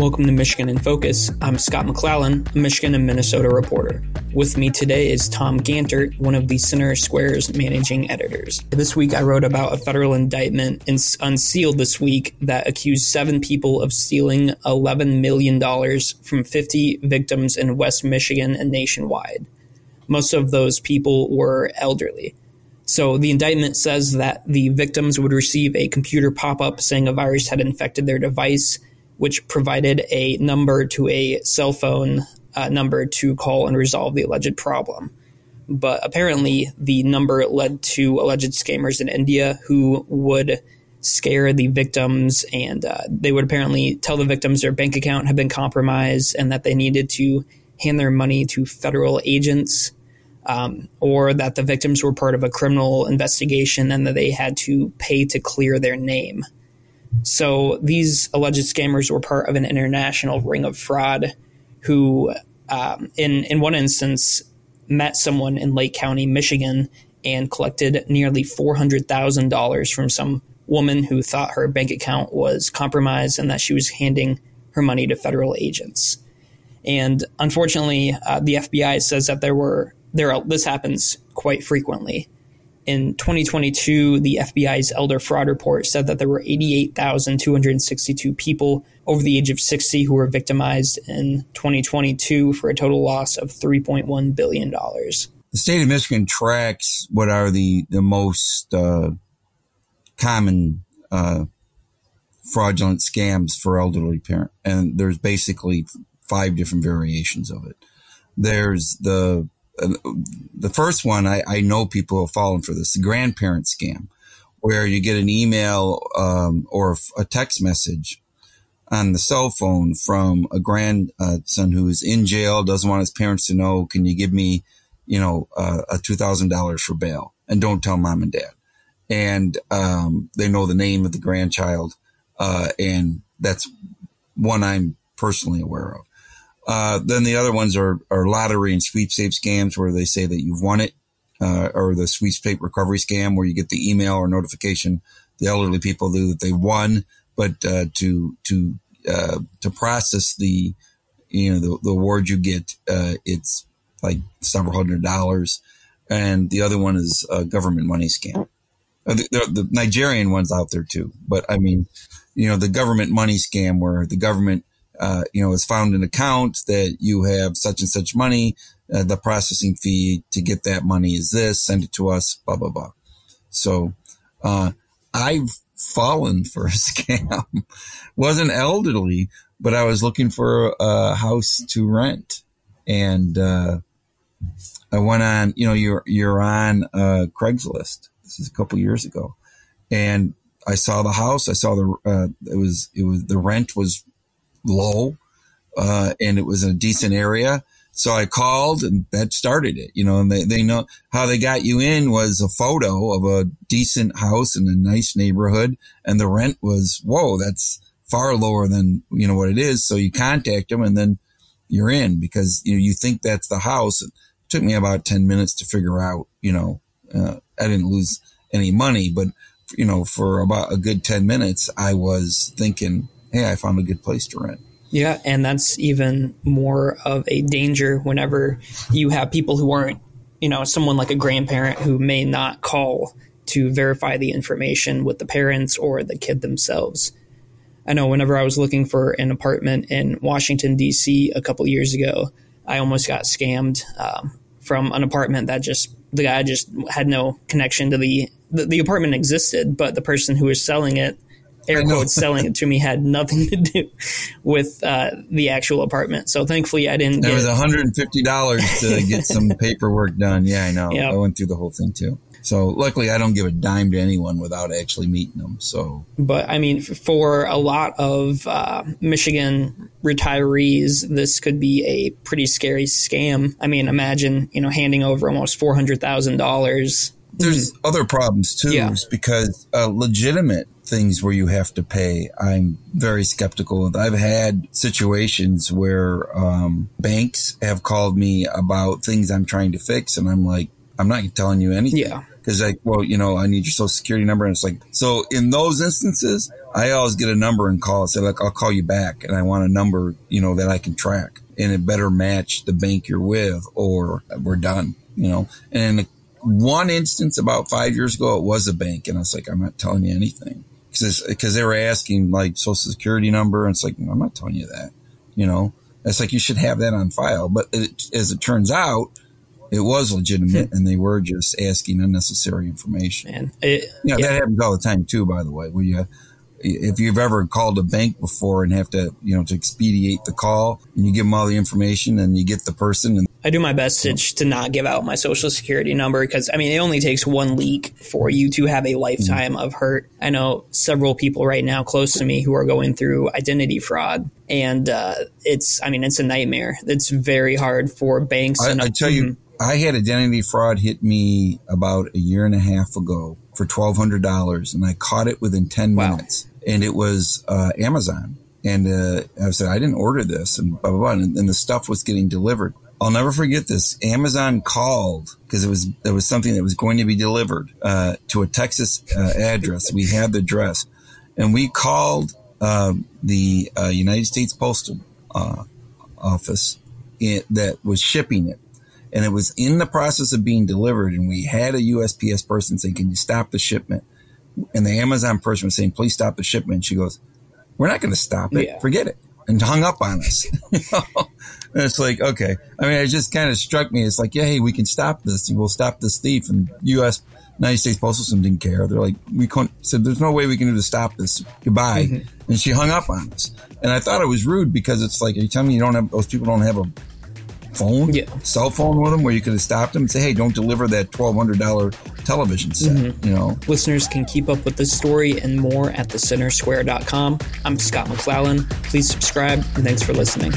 Welcome to Michigan in Focus. I'm Scott McClellan, a Michigan and Minnesota reporter. With me today is Tom Gantert, one of the Center Square's managing editors. This week I wrote about a federal indictment unsealed this week that accused seven people of stealing $11 million from 50 victims in West Michigan and nationwide. Most of those people were elderly. So the indictment says that the victims would receive a computer pop up saying a virus had infected their device which provided a number to a cell phone uh, number to call and resolve the alleged problem. But apparently, the number led to alleged scammers in India who would scare the victims, and uh, they would apparently tell the victims their bank account had been compromised and that they needed to hand their money to federal agents, um, or that the victims were part of a criminal investigation and that they had to pay to clear their name. So these alleged scammers were part of an international ring of fraud who, um, in, in one instance, met someone in Lake County, Michigan, and collected nearly $400,000 from some woman who thought her bank account was compromised and that she was handing her money to federal agents. And unfortunately, uh, the FBI says that there were there this happens quite frequently in 2022, the FBI's Elder Fraud Report said that there were 88,262 people over the age of 60 who were victimized in 2022 for a total loss of $3.1 billion. The state of Michigan tracks what are the, the most uh, common uh, fraudulent scams for elderly parents. And there's basically five different variations of it. There's the the first one, I, I know people have fallen for this, the grandparent scam, where you get an email um, or a text message on the cell phone from a grandson who is in jail, doesn't want his parents to know. Can you give me, you know, uh, a two thousand dollars for bail, and don't tell mom and dad. And um, they know the name of the grandchild, uh, and that's one I'm personally aware of. Uh, then the other ones are, are lottery and sweepstakes scams where they say that you've won it, uh, or the sweepstake recovery scam where you get the email or notification the elderly people do that they won, but uh, to to uh, to process the you know the, the award you get, uh, it's like several hundred dollars, and the other one is a government money scam. The, the, the Nigerian one's out there too, but I mean, you know, the government money scam where the government uh, you know, has found an account that you have such and such money. Uh, the processing fee to get that money is this. Send it to us. Blah blah blah. So, uh, I've fallen for a scam. Wasn't elderly, but I was looking for a house to rent, and uh, I went on. You know, you're you're on uh, Craigslist. This is a couple years ago, and I saw the house. I saw the uh, it was it was the rent was low, uh, and it was in a decent area. So I called and that started it, you know, and they, they know how they got you in was a photo of a decent house in a nice neighborhood. And the rent was, whoa, that's far lower than, you know, what it is. So you contact them and then you're in because, you know, you think that's the house. It took me about 10 minutes to figure out, you know, uh, I didn't lose any money, but, you know, for about a good 10 minutes, I was thinking, hey, I found a good place to rent. Yeah, and that's even more of a danger whenever you have people who aren't, you know, someone like a grandparent who may not call to verify the information with the parents or the kid themselves. I know whenever I was looking for an apartment in Washington, D.C. a couple years ago, I almost got scammed um, from an apartment that just, the guy just had no connection to the, the, the apartment existed, but the person who was selling it air quotes selling it to me had nothing to do with uh, the actual apartment. So thankfully, I didn't. It was one hundred and fifty dollars to get some paperwork done. Yeah, I know. Yep. I went through the whole thing too. So luckily, I don't give a dime to anyone without actually meeting them. So, but I mean, for a lot of uh, Michigan retirees, this could be a pretty scary scam. I mean, imagine you know handing over almost four hundred thousand dollars. There's other problems too, yeah. because uh, legitimate things where you have to pay. I'm very skeptical. I've had situations where um, banks have called me about things I'm trying to fix, and I'm like, I'm not telling you anything. Yeah. Because like, well, you know, I need your social security number, and it's like, so in those instances, I always get a number and call and say, like, I'll call you back. And I want a number, you know, that I can track and it better match the bank you're with or we're done, you know. And one instance about five years ago, it was a bank. And I was like, I'm not telling you anything because they were asking like social security number. And it's like, I'm not telling you that, you know. It's like you should have that on file. But it, as it turns out, it was legitimate, hmm. and they were just asking unnecessary information. Man, it, yeah, that happens all the time too. By the way, where you if you've ever called a bank before and have to, you know, to expedite the call and you give them all the information and you get the person and I do my best to, to not give out my social security number because I mean, it only takes one leak for you to have a lifetime mm-hmm. of hurt. I know several people right now close to me who are going through identity fraud and, uh, it's, I mean, it's a nightmare. It's very hard for banks. I, and, I tell mm-hmm. you, I had identity fraud hit me about a year and a half ago for $1,200 and I caught it within 10 wow. minutes and it was uh, Amazon. And uh, I said, I didn't order this, and blah blah blah. And, and, the stuff was getting delivered. I'll never forget this. Amazon called because it was there was something that was going to be delivered uh, to a Texas uh, address. We had the address, and we called um, the uh, United States Postal uh, Office that was shipping it, and it was in the process of being delivered. And we had a USPS person saying, "Can you stop the shipment?" And the Amazon person was saying, please stop the shipment. She goes, we're not going to stop it. Yeah. Forget it. And hung up on us. and it's like, okay. I mean, it just kind of struck me. It's like, yeah, hey, we can stop this. We'll stop this thief. And U.S. United States Postal System didn't care. They're like, we couldn't, said, there's no way we can do to stop this. Goodbye. Mm-hmm. And she hung up on us. And I thought it was rude because it's like, are you telling me you don't have, those people don't have a phone, yeah. cell phone with them where you could have stopped them and say, hey, don't deliver that $1,200 television set, mm-hmm. you know? Listeners can keep up with this story and more at thecentersquare.com. I'm Scott McClellan. Please subscribe and thanks for listening.